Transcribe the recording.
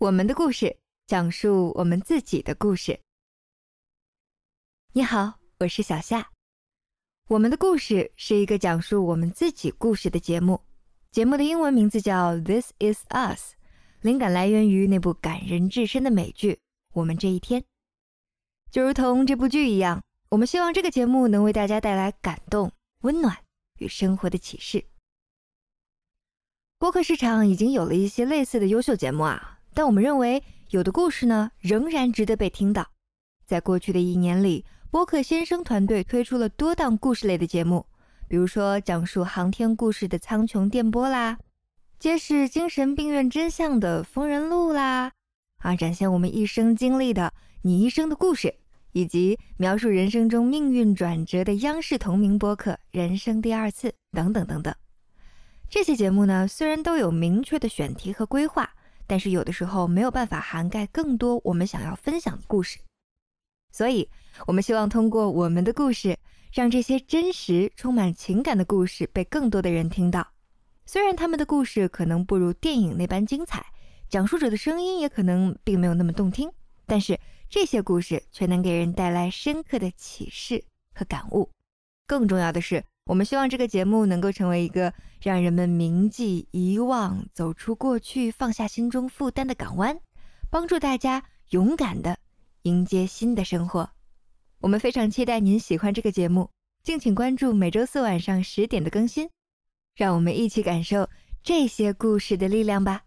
我们的故事，讲述我们自己的故事。你好，我是小夏。我们的故事是一个讲述我们自己故事的节目。节目的英文名字叫《This Is Us》，灵感来源于那部感人至深的美剧《我们这一天》。就如同这部剧一样，我们希望这个节目能为大家带来感动、温暖与生活的启示。播客市场已经有了一些类似的优秀节目啊。但我们认为，有的故事呢，仍然值得被听到。在过去的一年里，播客先生团队推出了多档故事类的节目，比如说讲述航天故事的《苍穹电波》啦，揭示精神病院真相的《疯人录》啦，啊，展现我们一生经历的《你一生的故事》，以及描述人生中命运转折的央视同名播客《人生第二次》等等等等。这些节目呢，虽然都有明确的选题和规划。但是有的时候没有办法涵盖更多我们想要分享的故事，所以我们希望通过我们的故事，让这些真实、充满情感的故事被更多的人听到。虽然他们的故事可能不如电影那般精彩，讲述者的声音也可能并没有那么动听，但是这些故事却能给人带来深刻的启示和感悟。更重要的是。我们希望这个节目能够成为一个让人们铭记、遗忘、走出过去、放下心中负担的港湾，帮助大家勇敢地迎接新的生活。我们非常期待您喜欢这个节目，敬请关注每周四晚上十点的更新。让我们一起感受这些故事的力量吧。